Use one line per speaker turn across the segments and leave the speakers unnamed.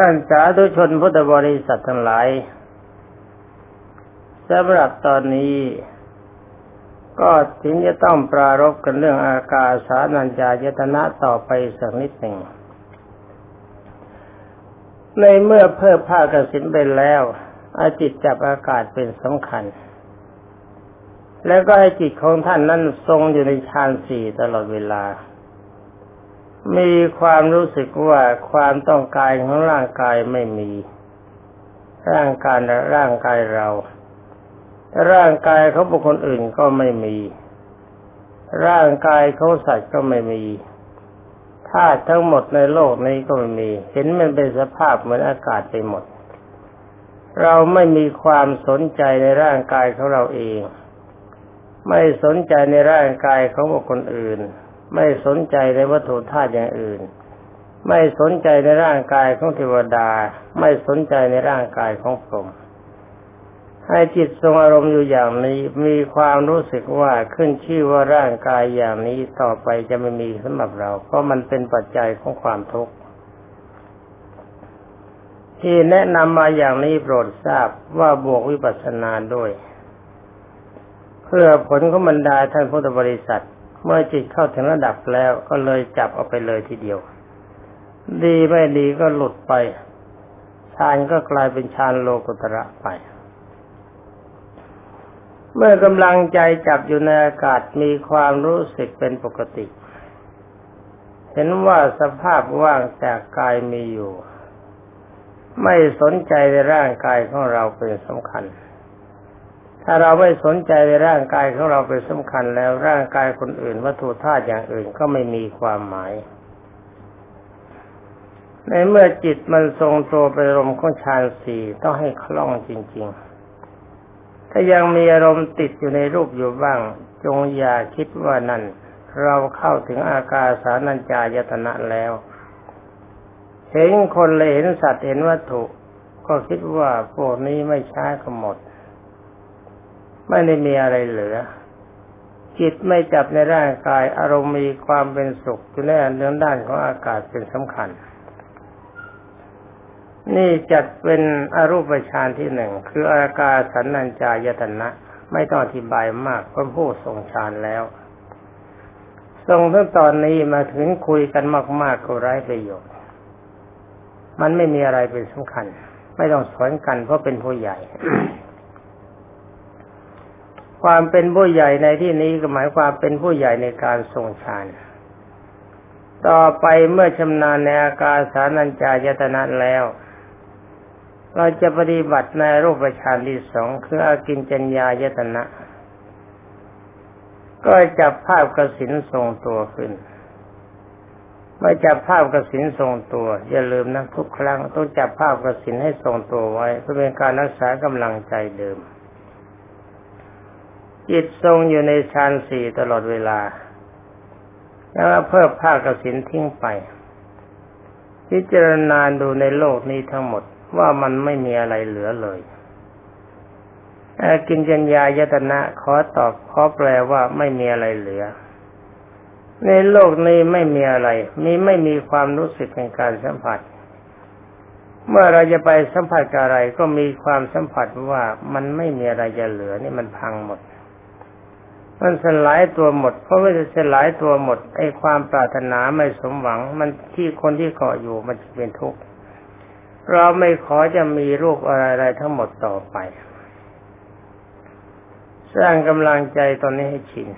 ท่านสาธุชนพุทธบริษัททั้งหลายสำหรับตอนนี้ ก็ถึงจะต้องปรารบกันเรื่องอากาสานัญญายตนะต่อไปสักนิดหนึ่ง ในเมื่อเพิ่มผ้ากสินไปแล้วอาจิตจับอากาศเป็นสำคัญ แล้วก็ให้จิตของท่านนั้นทรงอยู่ในฌานสี่ตลอดเวลา มีความรู้สึกว่าความต้องการของร่างกายไม่มี ร่างกายร่างกายเรา ร่างกายเขาบุคคลอื่นก็ไม่มี ร่างกายเขาสัตว์ก็ไม่มีธาตุทั้งหมดในโลกนี้ก็ไม่มี เห็นมันเป็นสภาพเหมือนอากาศไปหมด เราไม่มีความสนใจในร่างกายของเราเอง ไม่สนใจในร่างกายของบุคคลอื่น ไม่สนใจในวัตถุธาตุอย่างอื่น ไม่สนใจในร่างกายของเทวดา ไม่สนใจในร่างกายของพรหมให้จิตทรงอารมณ์อยู่อย่างนี้มีความรู้สึกว่าขึ้นชื่อว่าร่างกายอย่างนี้ต่อไปจะไม่มีสำหรับเรา เพราะมันเป็นปัจจัยของความทุกข์ที่แนะนำมาอย่างนี้โปรดทราบว่าบวกวิปัสสนาด้วย เพื่อผลของบรรดาท่านพุทธบริษัท เมื่อจิตเข้าถึงระดับแล้วก็เลยจับเอาไปเลยทีเดียว ดีไม่ดีก็หลุดไปฌานก็กลายเป็นฌานโลกุตระไป เมื่อกำลังใจจับอยู่ในอากาศมีความรู้สึกเป็นปกติ เห็นว่าสภาพว่างจากกายมีอยู่ ไม่สนใจในร่างกายของเราเป็นสำคัญ ถ้าเราไม่สนใจในร่างกายของเราเป็นสำคัญแล้วร่างกายคนอื่นวัตถุธาตุอย่างอื่นก็ไม่มีความหมาย ในเมื่อจิตมันทรงตัวไปรมของฌานสี่ต้องให้คล่องจริง ๆ ถ้ายังมีอารมณ์ติดอยู่ในรูปอยู่บ้าง จงอย่าคิดว่านั่นเราเข้าถึงอากาสานัญจายตนะแล้วเห็นคนเลยเห็นสัตว์เห็นวัตถุ ก็คิดว่าพวกนี้ไม่ช้าก็หมด ไม่ได้มีอะไรเหลือ จิตไม่จับในร่างกายอารมณ์มีความเป็นสุขอยู่ในเนื้อด้านของอากาศเป็นสำคัญ นี่จัดเป็นอรูปฌานที่หนึ่งคืออากาศสันนัญจายตนะ ไม่ต้องอธิบายมากเพราะผู้ทรงฌานแล้ว ทรงทั้งตอนนี้มาถึงคุยกันมาก ๆ ก็ไร้ประโยชน์ มันไม่มีอะไรเป็นสำคัญ ไม่ต้องสอนกันเพราะเป็นผู้ใหญ่ ความเป็นผู้ใหญ่ในที่นี้ก็หมายความเป็นผู้ใหญ่ในการทรงฌาน ต่อไปเมื่อชำนาญในอาการสานัญจายตนะแล้ว เราจะปฏิบัติในรูปฌานที่สองคืออากินจัญญายตนะ ก็จับภาพกสินทรงตัวขึ้นเมื่อจับภาพกสินทรงตัว อย่าลืมนะทุกครั้งต้องจับภาพกสินให้ทรงตัวไว้ เพื่อเป็นการรักษากำลังใจเดิม จิตทรงอยู่ในฌานสี่ตลอดเวลา แล้วเพิ่มผ้ากสินทิ้งไป พิจารณาดูในโลกนี้ทั้งหมดว่ามันไม่มีอะไรเหลือเลยกินจัญญายตนะขอตอบขอแปลว่าไม่มีอะไรเหลือ ในโลกนี้ไม่มีอะไร มีไม่มีความรู้สึกในการสัมผัส เมื่อเราจะไปสัมผัสกับอะไรก็มีความสัมผัสว่ามันไม่มีอะไรจะเหลือนี่มันพังหมด มันสลายตัวหมด เพราะว่าจะสลายตัวหมดไอ้ความปรารถนาไม่สมหวัง มันที่คนที่เกาะอยู่มันจะเป็นทุกข์เราไม่ขอจะมีรูปอะไรๆทั้งหมดต่อไป สร้างกำลังใจตอนนี้ให้ชิน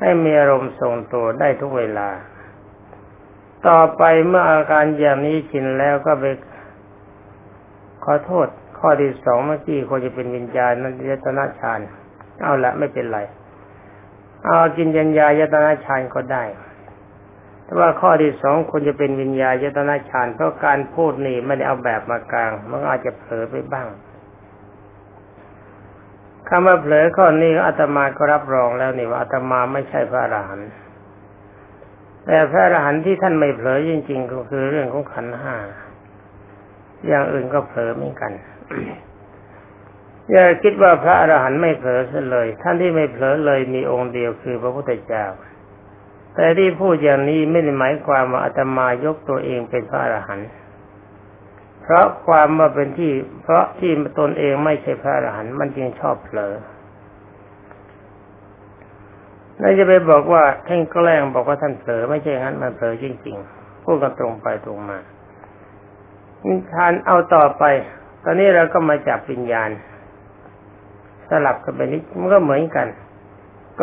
ให้มีอารมณ์ทรงตัวได้ทุกเวลา ต่อไปเมื่ออาการอย่างนี้ชินแล้วก็ไปขอโทษ ข้อที่สองเมื่อกี้ควรจะเป็นวิญญาณนันยตนาฌาน เอาละไม่เป็นไร เอากินยัญญายตนาฌานก็ได้แต่ว่าข้อที่สองควรจะเป็นวิญญาณยตนาฌานเพราะการพูดนี่ไม่ได้เอาแบบมากลาง มันอาจจะเผลอไปบ้างคำว่าเผลอข้อนี้อาตมาก็รับรองแล้วนี่ว่าอาตมาไม่ใช่พระอรหันต์แต่พระอรหันต์ที่ท่านไม่เผลอจริง ๆ ก็คือเรื่องของขันห้าอย่างอื่นก็เผลอเหมือนกัน อย่าคิดว่าพระอรหันต์ไม่เผลอเลย ท่านที่ไม่เผลอเลยมีองค์เดียวคือพระพุทธเจ้า แต่ที่พูดอย่างนี้ไม่ได้หมายความว่าอาตมายกตัวเองเป็นพระอรหันต์เพราะความว่าเป็นที่ เพราะที่ตนเองไม่ใช่พระอรหันต์มันจึงชอบเผลอน่าจะไปบอกว่าท่านแกล้งบอกว่าท่านเผลอไม่ใช่งั้นมันเผลอจริงๆพูดกันตรงไปตรงมานิทานเอาต่อไป ตอนนี้เราก็มาจับวิญญาณ สลับกันไปนิดมันก็เหมือนกัน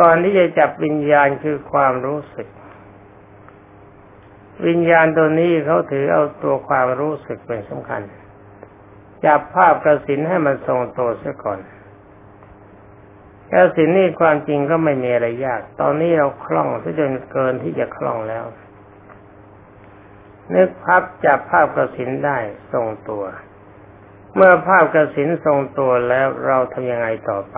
ก่อนที่จะจับวิญญาณคือความรู้สึก วิญญาณตัวนี้เขาถือเอาตัวความรู้สึกเป็นสำคัญ จับภาพกระสินให้มันทรงตัวซะก่อนกระสินนี่ความจริงก็ไม่มีอะไรยาก ตอนนี้เราคล่องซะจนเกินที่จะคล่องแล้ว นึกพับจับภาพกระสินได้ทรงตัว เมื่อภาพกระสินทรงตัวแล้วเราทำยังไงต่อไป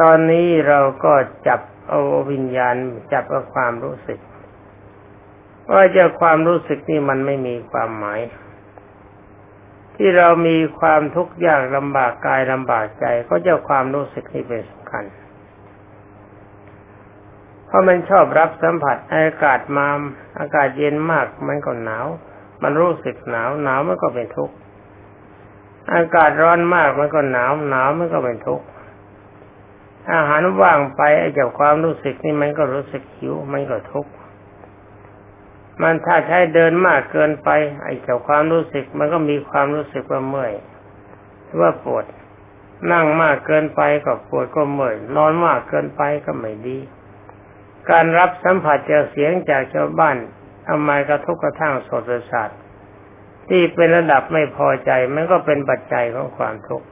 ตอนนี้เราก็จับเอาวิญญาณจับเอาความรู้สึก ว่าจะความรู้สึกนี่มันไม่มีความหมาย ที่เรามีความทุกข์ยากลำบากกายลำบากใจ ก็จะความรู้สึกนี่เป็นสำคัญเพราะมันชอบรับสัมผัสอากาศมาอากาศเย็นมากมันก็หนาว มันรู้สึกหนาวหนาวมันก็เป็นทุกข์ อากาศร้อนมากมันก็หนาวหนาวมันก็เป็นทุกข์อาหารว่างไปไอ้เจ้าความรู้สึกนี่มันก็รู้สึกหิวมันก็ทุกข์มันถ้าใช้เดินมากเกินไป ไอ้เจ้าความรู้สึก มันก็มีความรู้สึกว่าเมื่อยว่าปวดนั่งมากเกินไปก็ปวดก็เมื่อยนอนมากเกินไปก็ไม่ดี การรับสัมผัสจากเสียงจากชาวบ้านทำไมกระทบกระทั่งสดประสาท ที่เป็นระดับไม่พอใจมันก็เป็นปัจจัยของความทุกข์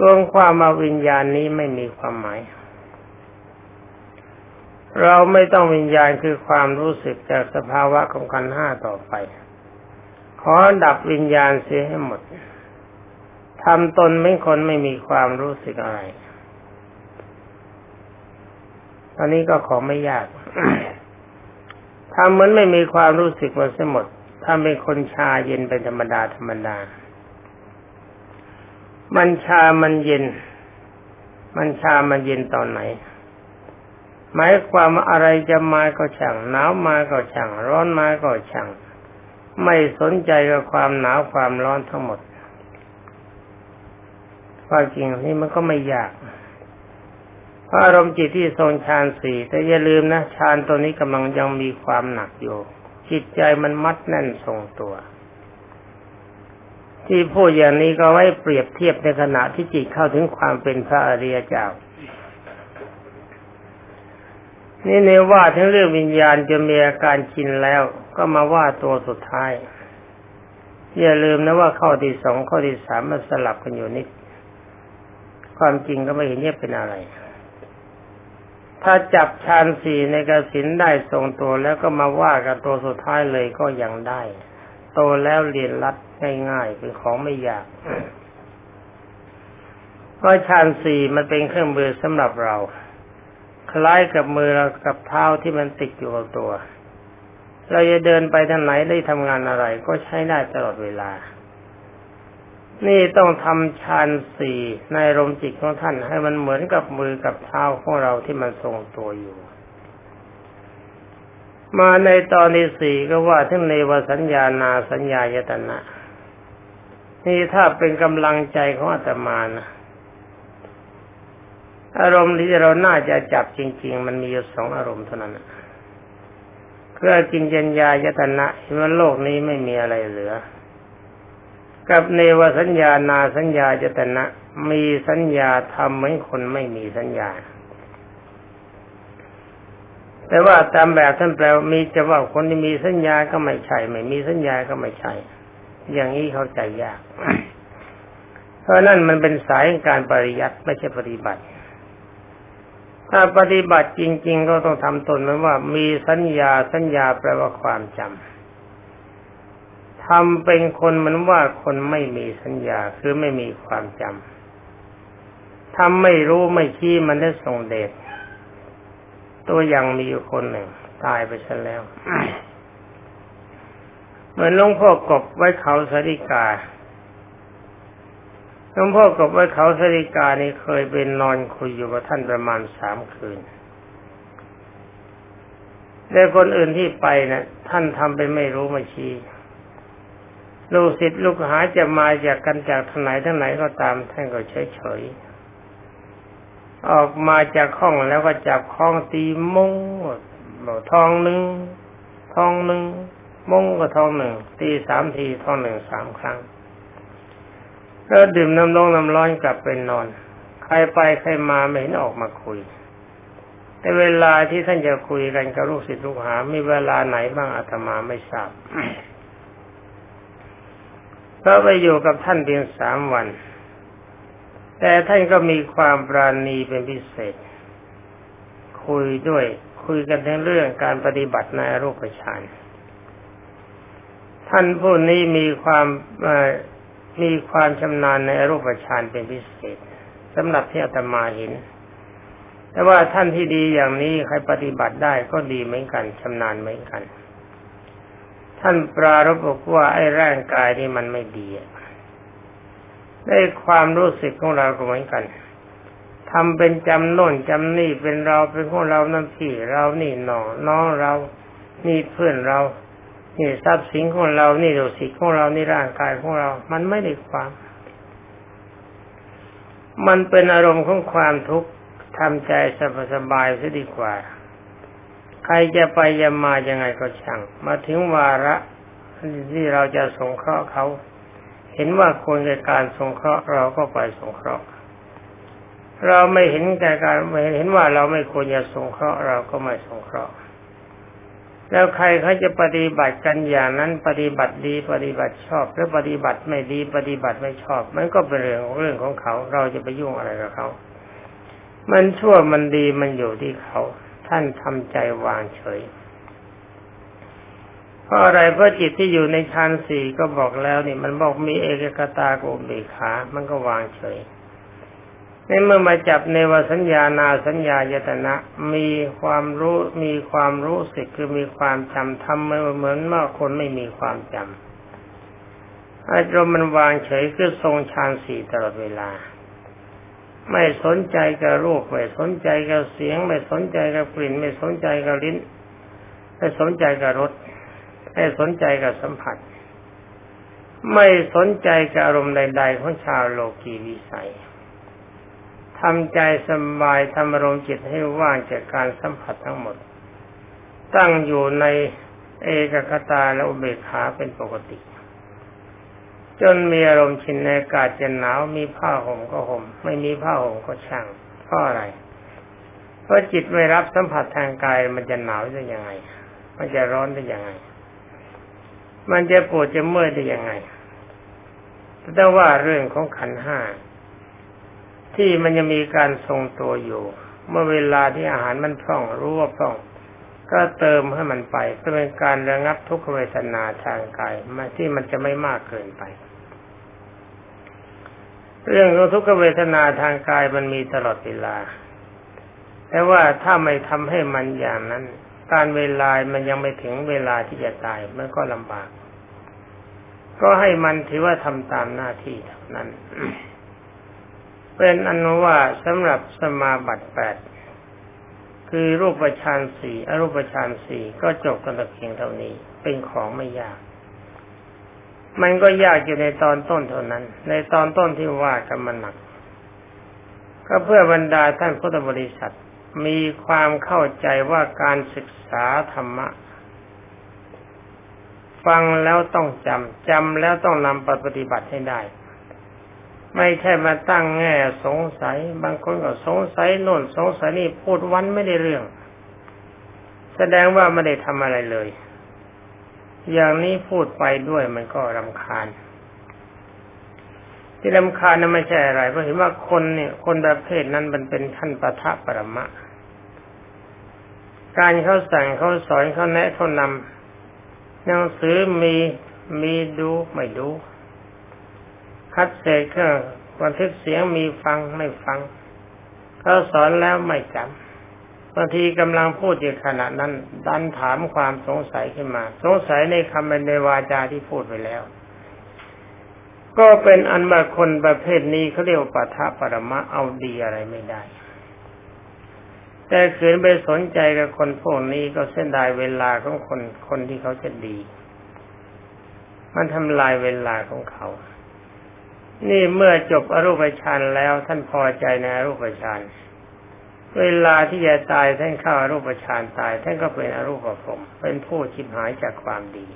รวมความมาวิญญาณนี้ไม่มีความหมาย เราไม่ต้องวิญญาณคือความรู้สึกจากสภาวะของขันห้าต่อไป ขอดับวิญญาณเสียให้หมดทำตนเป็นคนไม่มีความรู้สึกอะไรอันนี้ก็ขอไม่ยากทำเหมือนไม่มีความรู้สึกมาเสียหมด ถ้าเป็นคนชาเย็นเป็นธรรมดาธรรมดา มันชามันเย็น มันชามันเย็นตอนไหน หมายความว่าอะไรจะมาก็ช่างหนาวมาก็ช่าง ร้อนมาก็ช่าง ไม่สนใจกับความหนาวความร้อนทั้งหมดความจริงนี่มันก็ไม่ยากพระอารมณ์จิตที่ทรงฌานสี่แต่อย่าลืมนะฌานตัวนี้กำลังยังมีความหนักอยู่ จิตใจมันมัดแน่นทรงตัว ที่พูดอย่างนี้ก็ไว้เปรียบเทียบในขณะที่จิตเข้าถึงความเป็นพระอริยเจ้า นี่ในว่าทั้งเรื่องวิญญาณจะมีอาการชินแล้ว ก็มาว่าตัวสุดท้าย อย่าลืมนะว่าข้อที่สองข้อที่สามมันสลับกันอยู่นิด ความจริงก็ไม่เห็นเนี่ยเป็นอะไร ถ้าจับฌานสี่ในกสินได้ทรงตัวแล้วก็มาว่ากับตัวสุดท้ายเลยก็ยังได้ โตแล้วเรียนรัดง่ายๆเป็นของไม่ยากเพราะฌานสี่มันเป็นเครื่องมือสำหรับเรา คล้ายกับมือเรากับเท้าที่มันติดอยู่กับตัว เราจะเดินไปทางไหนได้ทำงานอะไร ก็ใช้ได้ตลอดเวลา นี่ต้องทำฌานสี่ในลมจิตของท่าน ให้มันเหมือนกับมือกับเท้าของเราที่มันทรงตัวอยู่ มาในตอนที่สี่ก็ว่าทั้งในวสัญญานาสัญญายตนะ นี่ถ้าเป็นกำลังใจของอาตมานะอารมณ์ที่เราน่าจะจับจริง ๆ มันมีอยู่สองอารมณ์เท่านั้นคือกินยัญญายตนะเห็นว่าโลกนี้ไม่มีอะไรเหลือ กับเนวสัญญานาสัญญาจตนะ มีสัญญาทำเหมือนคนไม่มีสัญญา แต่ว่าตามแบบท่านแปลมีจะว่าคนที่มีสัญญาก็ไม่ใช่ ไม่มีสัญญาก็ไม่ใช่ อย่างนี้เข้าใจยาก เพราะนั่นมันเป็นสายการปริยัติไม่ใช่ปฏิบัติ ถ้าปฏิบัติจริง ๆ ก็ต้องทำตนเหมือนว่า มีสัญญาสัญญาแปลว่าความจำ ทำเป็นคนมันว่าคนไม่มีสัญญาคือไม่มีความจำทำไม่รู้ไม่ชี้มันได้ส่งเดชตัวอย่างมีอยู่คนหนึ่ง ตายไปซะแล้ว เหมือนหลวงพ่อกบไว้เขาสริกาหลวงพ่อกบไว้เขาสริกานี่เคยเป็นนอนคุยอยู่กับท่านประมาณสามคืนแต่คนอื่นที่ไปนะ่ะ ท่านทำไปไม่รู้ไม่ชี้ ลูกศิษย์ลูกหาจะมาจากกันจากทางไหนทางไหนก็ตามท่านก็เฉยเฉยออกมาจากห้องแล้วก็จับข้องตีมงบอกทองหนึ่งทองหนึ่งมงก็ทองหนึ่งตีสามทีทองหนึ่งสามครั้งแล้วดื่มน้ำร้อนน้ำร้อนกลับไปนอน ใครไปใครมาไม่เห็นออกมาคุย แต่เวลาที่ท่านจะคุยกันกับลูกศิษย์ลูกหา มีเวลาไหนบ้างอาตมาไม่ทราบ เพราะไปอยู่กับท่านเพียงสามวัน แต่ท่านก็มีความปราณีเป็นพิเศษ คุยด้วยคุยกันทั้งเรื่องการปฏิบัติในรูปฌานท่านผู้นี้มีความมีความชำนาญในรูปฌานเป็นพิเศษสำหรับที่อาตมาเห็น แต่ว่าท่านที่ดีอย่างนี้ใครปฏิบัติได้ก็ดีเหมือนกันชำนาญเหมือนกัน ท่านปรารบบอกว่าไอ้ร่างกายนี่มันไม่ดีได้ความรู้สึกของเราก็เหมือนกันทำเป็นจำโน่นจำนี่เป็นเราเป็นของเรานั่นพี่เรานี่น้องน้องเรา นี่เพื่อนเรา นี่ทรัพย์สินของเรา นี่ดูสิของเรา นี่ร่างกายของเรา มันไม่ได้ความ มันเป็นอารมณ์ของความทุกข์ทำใจสบายๆซะดีกว่า รจะไปจะมายังไงก็ช่าง มาถึงวาระที่เราจะสงเคราะห์เขา เห็นว่าควรในการสงเคราะห์เราก็ไปสงเคราะห์ เราไม่เห็นแก่การไม่เห็นว่าเราไม่ควรจะสงเคราะห์เราก็ไม่สงเคราะห์ แล้วใครเขาจะปฏิบัติกันอย่างนั้นปฏิบัติดีปฏิบัติชอบหรือปฏิบัติไม่ดีปฏิบัติไม่ชอบ มันก็เป็นเรื่องของเรื่องของเขา เราจะไปยุ่งอะไรกับเขา มันชั่วมันดีมันอยู่ที่เขา ท่านทำใจวางเฉย เพราะอะไรเพราะจิตที่อยู่ในฌานสี่ก็บอกแล้วนี่มันบอกมีเอกกตาโกเบขา มันก็วางเฉยในเมื่อมาจับในวสัญญานาสัญญายตนะ มีความรู้มีความรู้สึกคือมีความจำทำเหมือนเมื่อคนไม่มีความจำอารมณ์มันวางเฉยคือทรงฌานสี่ตลอดเวลา ไม่สนใจกับรูปไม่สนใจกับเสียง ไม่สนใจกับกลิ่น ไม่สนใจกับลิ้น ไม่สนใจกับรสไม่สนใจกับสัมผัส ไม่สนใจกับอารมณ์ใด ๆ ของชาวโลกีวิสัยทำใจสบายทำอารมณ์จิตให้ว่างจากการสัมผัสทั้งหมด ตั้งอยู่ในเอกคตาและอุเบกขาเป็นปกติ จนมีอารมณ์ชินในอากาศจะหนาวมีผ้าห่มก็ห่ม ไม่มีผ้าห่มก็ช่างเพราะอะไร เพราะจิตไม่รับสัมผัสทางกายมันจะหนาวได้ยังไง มันจะร้อนได้ยังไง มันจะปวดจะเมื่อยได้ยังไงแต่ว่าเรื่องของขันห้าที่มันจะมีการทรงตัวอยู่ เมื่อเวลาที่อาหารมันพร่องรู้ว่าพร่อง ก็เติมให้มันไปเพื่อเป็นการระงับทุกขเวทนาทางกายมาที่มันจะไม่มากเกินไป เรื่องของทุกขเวทนาทางกายมันมีตลอดเวลา แต่ว่าถ้าไม่ทำให้มันอย่างนั้น การเวลา มันยังไม่ถึงเวลาที่จะตาย มันก็ลำบาก ก็ให้มันถือว่าทำตามหน้าที่เท่านั้น เป็นอนุว่าสำหรับสมาบัติแปด คือรูปฌานสี่อรูปฌานสี่ก็จบกันแต่เพียงเท่านี้ เป็นของไม่ยาก มันก็ยากอยู่ในตอนต้นเท่านั้น ในตอนต้นที่ว่ากันมันหนัก ก็เพื่อบรรดาท่านพุทธบริษัท มีความเข้าใจว่าการศึกษาธรรมะ ฟังแล้วต้องจำจำแล้วต้องนำปปฏิบัติให้ได้ ไม่ใช่มาตั้งแง่สงสัย บางคนก็สงสัยโน่นสงสัยนี่พูดวันไม่ได้เรื่อง แสดงว่าไม่ได้ทำอะไรเลย อย่างนี้พูดไปด้วยมันก็รำคาญ ที่รำคาญนั้นไม่ใช่อะไรเพราะเห็นว่าคนเนี่ยคนประเภทนั้นมันเป็นท่านปะทะปรมะ การเขาสั่งเขาสอนเขาแนะเขานำหนังสือมีมีดูไม่ดูคัดเศษเครื่องบันทึกเสียงมีฟังไม่ฟังเขาสอนแล้วไม่จำ บางทีกำลังพูดอยู่ขณะนั้น ดันถามความสงสัยขึ้นมา สงสัยในคำในวาจาที่พูดไปแล้ว ก็เป็นอันว่าคนประเภทนี้เขาเรียกว่าปัทะปรมะเอาดีอะไรไม่ได้ แต่ขืนไปสนใจกับคนพวกนี้ก็เส้นได้เวลาของคนคนที่เขาจะดี มันทำลายเวลาของเขา นี่เมื่อจบอรูปฌานแล้วท่านพอใจในอรูปฌาน เวลาที่จะตายท่านเข้าอรูปฌานตายท่านก็เป็นอรูปภพเป็นผู้ชิบหายจากความดี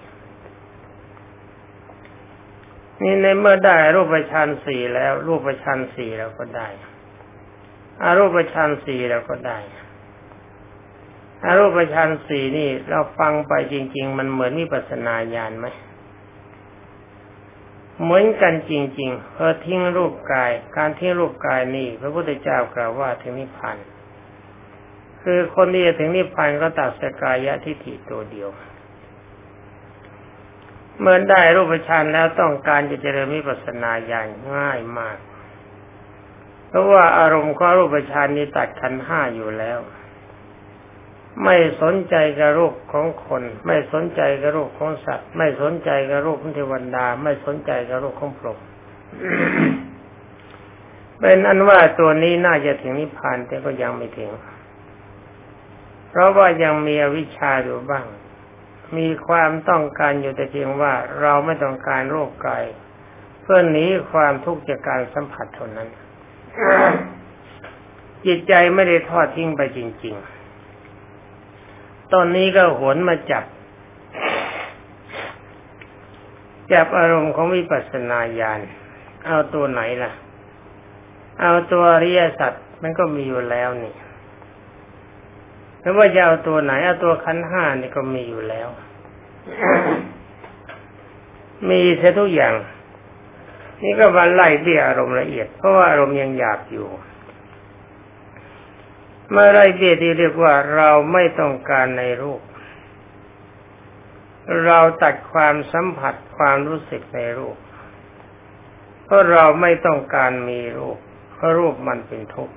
นี่ในเมื่อได้รูปฌานสี่แล้ว รูปฌานสี่เราก็ได้อารูปฌานสี่เราก็ได้อารูปฌานสี่นี่ เราฟังไปจริง ๆ มันเหมือนมีปัสนาญาณไหมเหมือนกันจริงๆเพอทิ้งรูปกาย การทิ้งรูปกายนี่ พระพุทธเจ้ากล่าวว่าถึงนิพพาน คือคนที่จะถึงนิพพานก็ตัดสกายะทิฏฐิตัวเดียว เมื่อได้รูปฌานแล้วต้องการจะเจริญมิปัสนาญาณง่ายมาก เพราะว่าอารมณ์ของรูปฌานนี้ตัดขันห้าอยู่แล้ว ไม่สนใจกับรูปของคน ไม่สนใจกับรูปของสัตว์ ไม่สนใจกับรูปของเทวดา ไม่สนใจกับรูปของพรหมเป็นอันว่าตัวนี้น่าจะถึงนิพพานแต่ก็ยังไม่ถึง เพราะว่ายังมีอวิชชาอยู่บ้าง มีความต้องการอยู่แต่เพียงว่าเราไม่ต้องการโรคกายเพื่อหนีความทุกข์จากการสัมผัสเท่านั้น จิตใจไม่ได้ทอดทิ้งไปจริง ๆ ตอนนี้ก็หวนมาจับจับอารมณ์ของวิปัสสนาญาณ เอาตัวไหนล่ะ เอาตัวอริยสัจมันก็มีอยู่แล้วนี่ ไม่ว่าจะเอาตัวไหนเอาตัวขันห้านี่ก็มีอยู่แล้ว มีเสียทุกอย่าง นี่ก็มาไล่เบี้ยอารมณ์ละเอียด เพราะว่าอารมณ์ยังหยาบอยู่ เมื่อไรเบี้ยที่เรียกว่าเราไม่ต้องการในรูป เราตัดความสัมผัสความรู้สึกในรูป เพราะเราไม่ต้องการมีรูป เพราะรูปมันเป็นทุกข์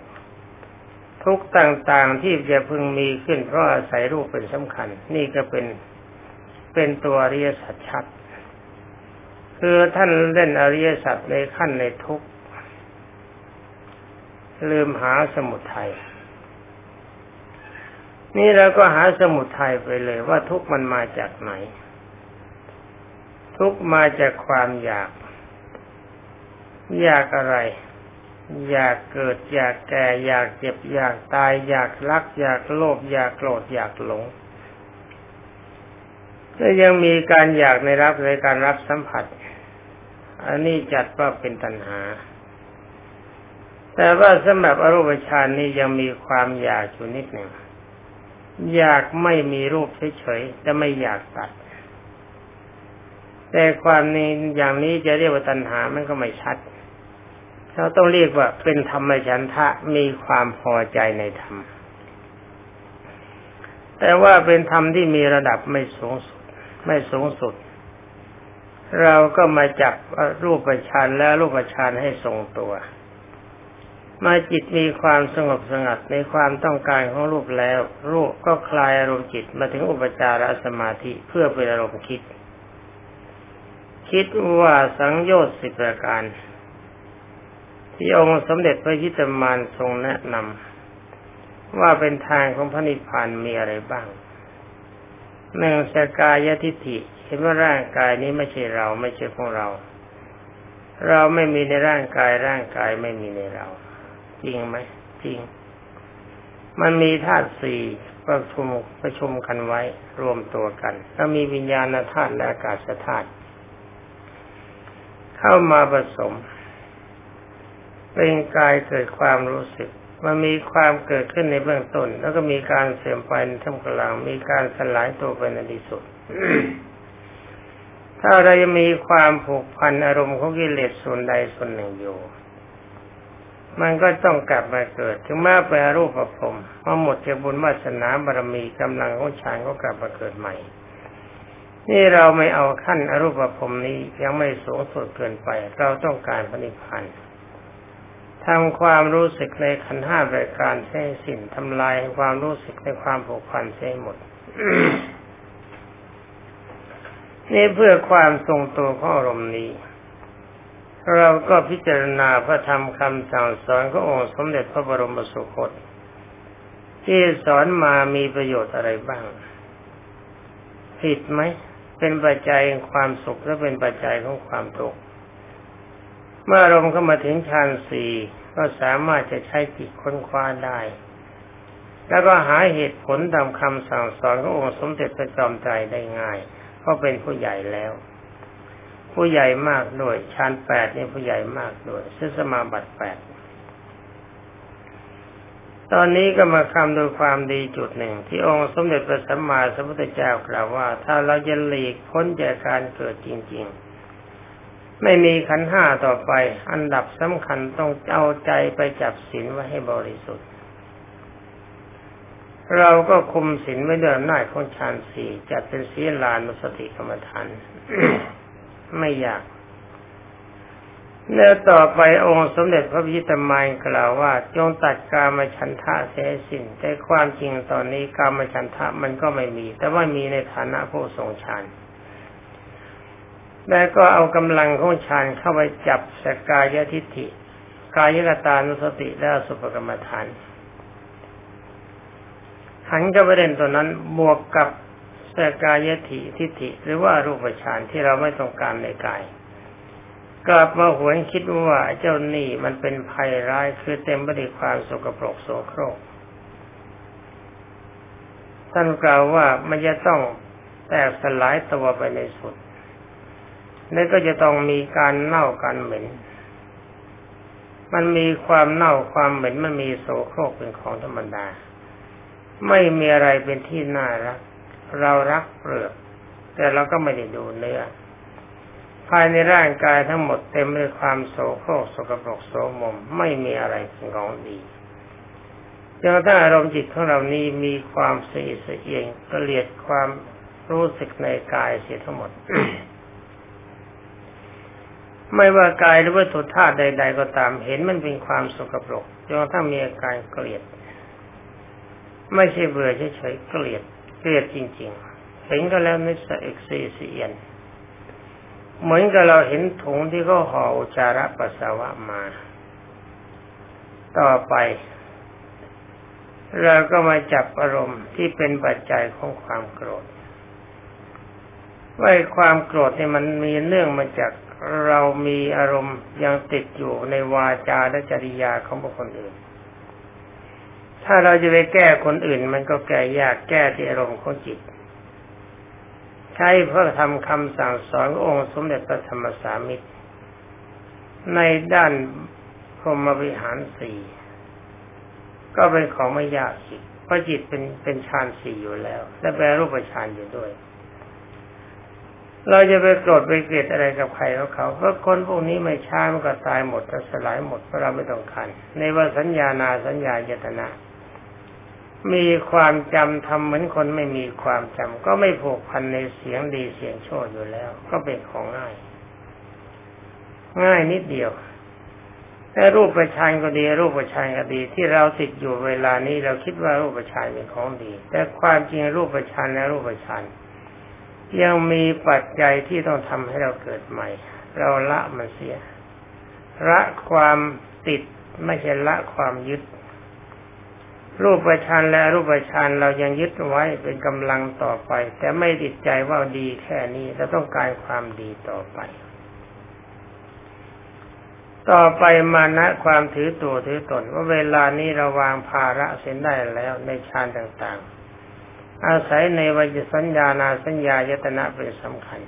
ทุกต่างๆที่จะพึงมีขึ้นเพราะอาศัยรูปเป็นสำคัญ นี่ก็เป็นเป็นตัวอริยสัจชัด คือท่านเล่นอริยสัจในขั้นในทุกข์ลืมหาสมุทัยนี่เราก็หาสมุทัยไปเลยว่าทุกมันมาจากไหน ทุกมาจากความอยาก อยากอะไร อยากเกิด อยากแก่ อยากเจ็บ อยากตาย อยากรัก อยากโลภอยากโกรธอยากหลงและยังมีการอยากในรับในการรับสัมผัส อันนี้จัดว่าเป็นตัณหา แต่ว่าสำหรับอรูปฌานนี้ยังมีความอยากอยู่นิดหนึ่งอยากไม่มีรูปเฉยๆแต่ไม่อยากตัด แต่ความนี้อย่างนี้จะเรียกว่าตัณหามันก็ไม่ชัด เราต้องเรียกว่าเป็นธรรมชันทะมีความพอใจในธรรม แต่ว่าเป็นธรรมที่มีระดับไม่สูงสุด ไม่สูงสุด เราก็มาจับรูปฌานและรูปฌานให้ทรงตัว มาจิตมีความสงบสงัดในความต้องการของรูปแล้ว รูปก็คลายอารมณ์จิตมาถึงอุปจารสมาธิเพื่อเป็นอารมณ์คิด คิดว่าสังโยชน์สิบประการ ที่องค์สมเด็จพระยิตมานทรงแนะนำว่าเป็นทางของพระนิพพานมีอะไรบ้างหนึ่งสกายทิฏฐิเห็นว่าร่างกายนี้ไม่ใช่เราไม่ใช่ของเรา เราไม่มีในร่างกายร่างกายไม่มีในเรา จริงไหมจริง มันมีธาตุสี่ประชุมประชุมกันไว้รวมตัวกัน แล้วมีวิญญาณธาตุและอากาศธาตุเข้ามาผสม เป็นกายเกิดความรู้สึก มันมีความเกิดขึ้นในเบื้องต้น แล้วก็มีการเสื่อมไปในท่ามกลาง มีการสลายตัวไปในที่สุด ถ้าเรายังมีความผูกพันอารมณ์ของกิเลสส่วนใดส่วนหนึ่งอยู่ มันก็ต้องกลับมาเกิด ถึงแม้ไปรูปประพรมมื่อหมดจากบุญวาสนาบารมีกำลังของฌานก็กลับมาเกิดใหม่นี่เราไม่เอาขั้นอรูปภพนี้ยังไม่สูงสุดเกินไป เราต้องการพระนิพพาน ทำความรู้สึกในขันห้าประการเส้สิ้นทำลายความรู้สึกในความผูกพันเส้หมดนี่เพื่อความทรงตัวของอารมณ์นี้ เราก็พิจารณาพระธรรมคำสั่งสอนขององค์สมเด็จพระบรมสุคต ที่สอนมามีประโยชน์อะไรบ้าง ผิดไหม เป็นปัจจัยของความสุขและเป็นปัจจัยของความทุกข์ เมื่ออารมณ์เข้ามาถึงฌานสี่ก็สามารถจะใช้จิตค้นคว้าได้ แล้วก็หาเหตุผลตามคำสั่งสอนขององค์สมเด็จพระจอมไตรได้ง่ายเพราะเป็นผู้ใหญ่แล้ว ผู้ใหญ่มากด้วยฌานแปดนี่ผู้ใหญ่มากด้วยซึ่งสมาบัติแปดตอนนี้ก็มาคำโดยความดีจุดหนึ่ง ที่องค์สมเด็จพระสัมมาสัมพุทธเจ้ากล่าวว่า ถ้าเราจะหลีกพ้นจากการเกิดจริง ๆ ไม่มีขันห้าต่อไป อันดับสำคัญต้องเอาใจไปจับศีลไว้ให้บริสุทธิ์ เราก็คุมศีลไว้ด้วยอำนาจของฌานสี่จัดเป็นศีลานุสติกรรมฐานไม่ยากแล้วต่อไปองค์สมเด็จพระพิชิตมายกล่าวว่า จงตัดกามฉันทะเสียสิ้นแต่ความจริงตอนนี้กามฉันทะมันก็ไม่มี แต่ว่ามีในฐานะผู้ทรงฌาน แล้วก็เอากำลังของฌานเข้าไปจับสกายทิฏฐิ กายกตานุสติและสุปกรรมฐานหันกับประเด็นตัวนั้นบวกกับสกายทิทิฏฐิ หรือว่ารูปฌานที่เราไม่ต้องการในกาย กลับมาหวนคิดว่าเจ้านี่มันเป็นภัยร้ายคือเต็มไปด้วยความสกปรกโสโครก ท่านกล่าวว่ามันจะต้องแตกสลายตัวไปในสุด และก็จะต้องมีการเน่าการเหม็น มันมีความเน่าความเหม็นมันมีโสโครกเป็นของธรรมดา ไม่มีอะไรเป็นที่น่ารัก เรารักเปลือก แต่เราก็ไม่ได้ดูเนื้อ ภายในร่างกายทั้งหมดเต็มไปด้วยความโสโครกสกปรกโสมม ไม่มีอะไรเป็นของดีจนถ้าอารมณ์จิตของเรานี้มีความเสียเสียงกเลียดความรู้สึกในกายเสียทั้งหมด ไม่ว่ากายหรือว่าถุธาตุใด ๆ ก็ตามเห็นมันเป็นความสกปรกจนถ้ามีอาการเกลียด ไม่ใช่เบื่อเฉยๆเกลียดเกลียดจริง ๆ เห็นก็แล้วนึกสะเอกเสียนเหมือนกับเราเห็นถุงที่เขาห่ออุจาระปัสสาวะมา ต่อไปเราก็มาจับอารมณ์ที่เป็นปัจจัยของความโกรธว่าความโกรธเนี่ยมันมีเนื่องมาจาก เรามีอารมณ์ยังติดอยู่ในวาจาและจริยาของบุคคลอื่น ถ้าเราจะไปแก้คนอื่น มันก็แก้ยากแก้ที่อารมณ์ของจิต ใช้เพื่อทำคำสั่งสอนองค์สมเด็จพระธรรมสามิตร ในด้านพรหมวิหารสี่ก็เป็นของไม่ยากอีกเพราะจิตเป็นเป็นฌานสี่อยู่แล้ว และแปลรูปฌานอยู่ด้วย เราจะไปโกรธไปเกลียดอะไรกับใครเขาเขาเพราะคนพวกนี้ไม่ช้ามันก็ตายหมดจะสลายหมดเพราะเราไม่ต้องการในว่าสัญญานาสัญญาเจตนามีความจำทำเหมือนคนไม่มีความจำก็ไม่ผูกพันในเสียงดีเสียงโชดอยู่แล้ว ก็เป็นของง่าย ง่ายนิดเดียวแต่รูปประชานก็ดี รูปประชานก็ดี ที่เราติดอยู่เวลานี้เราคิดว่ารูปประชานเป็นของดี แต่ความจริงรูปประชานและรูปประชาน ยังมีปัจจัยที่ต้องทำให้เราเกิดใหม่ เราละมันเสีย ละความติดไม่ใช่ละความยึด รูปประชานและรูปประชานเรายังยึดไว้เป็นกำลังต่อไป แต่ไม่ติดใจว่าดีแค่นี้เราต้องการความดีต่อไป ต่อไปมานะความถือตัวถือตน ว่าเวลานี้เราวางภาระเส้นได้แล้วในฌานต่างๆ อาศัยในวิญสัญญานาสัญญายตนะเป็นสำคัญ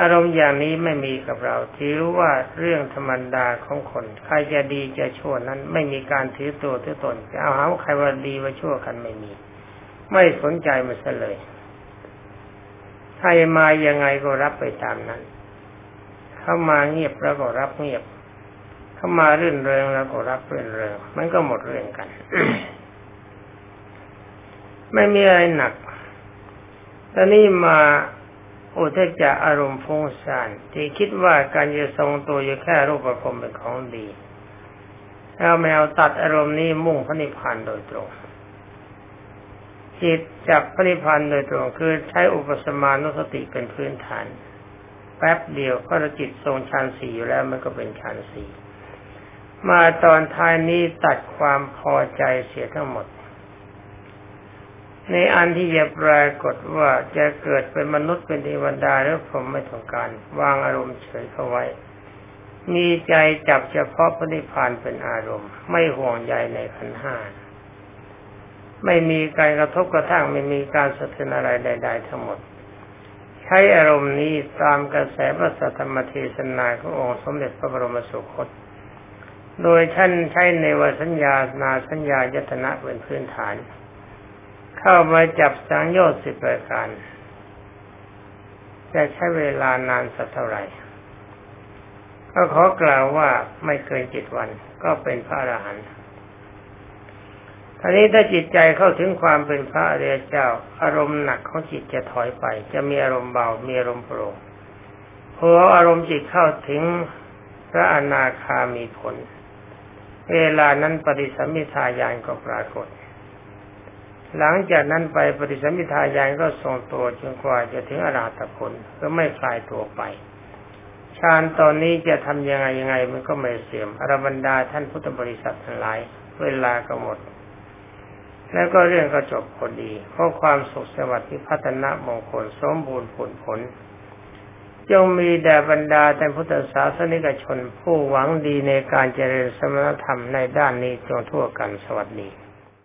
อารมณ์อย่างนี้ไม่มีกับเราถือว่าเรื่องธรรมดาของคนใครจะดีจะชั่วนั้น ไม่มีการถือตัวถือตนจะเอาหาใครว่าดีว่าชั่วกันไม่มี ไม่สนใจมันเลยใครมายังไงก็รับไปตามนั้น เข้ามาเงียบแล้วก็รับเงียบ เข้ามารื่นเริงแล้วก็รับรื่นเริงมันก็หมดเรื่องกัน ไม่มีอะไรหนักตอนนี้มาอุทจะอารมณ์ฟุ้งซ่านที่คิดว่าการจะทรงตัวอยู่แค่รูปประพรมเป็นของดีเอาแมวตัดอารมณ์นี้มุ่งพระนิพพานโดยตรง จิตจับพระนิพพานโดยตรงคือใช้อุปสมานุสติเป็นพื้นฐาน แป๊บเดียวก็จิตทรงฌานสี่อยู่แล้วมันก็เป็นฌานสี่มาตอนท้ายนี้ตัดความพอใจเสียทั้งหมด ในอันที่จะปรากฏว่าจะเกิดเป็นมนุษย์เป็นเทวดาหรือผมไม่ต้องการ วางอารมณ์เฉยเข้าไว้ มีใจจับเฉพาะพระนิพพานเป็นอารมณ์ ไม่ห่วงใยในขันห้าไม่มีการกระทบกระทั่งไม่มีการสะเทือนอะไรใด ๆ ทั้งหมด ใช้อารมณ์นี้ตามกระแสพระสัทธรรมเทศนาขององค์สมเด็จพระบรมสุคต โดยท่านใช้ในวสัญญานาสัญญายตนะเป็นพื้นฐาน เข้ามาจับสังโยชน์สิบประการจะใช้เวลานานสักเท่าไหร่ ก็ขอกล่าวว่าไม่เกินจ็ดวันก็เป็นพระอรหันต์ทีนี้ถ้าจิตใจเข้าถึงความเป็นพระอริยเจ้า อารมณ์หนักของจิตจะถอยไป จะมีอารมณ์เบา มีอารมณ์โปร่งพออารมณ์จิตเข้าถึงพระอนาคามีผล เวลานั้นปฏิสัมมิทายานก็ปรากฏ หลังจากนั้นไปปฏิสัมพิทายานก็ทรงตัวจนกว่าจะถึงอราตผลก็ไม่คลายตัวไปฌานตอนนี้จะทำยังไงยังไง มันก็ไม่เสื่อมอรบรรดาท่านพุทธบริษัททั้งหลาย เวลาก็หมด แล้วก็เรื่องก็จบพอดีเพราะความสุขสวัสดิ์ที่พัฒนามงคลสมบูรณ์ผลผล จงมีแด่บรรดาท่านพุทธศาสนิกชน ผู้หวังดีในการเจริญสมณธรรมในด้านนี้จงทั่วกันสวัสดี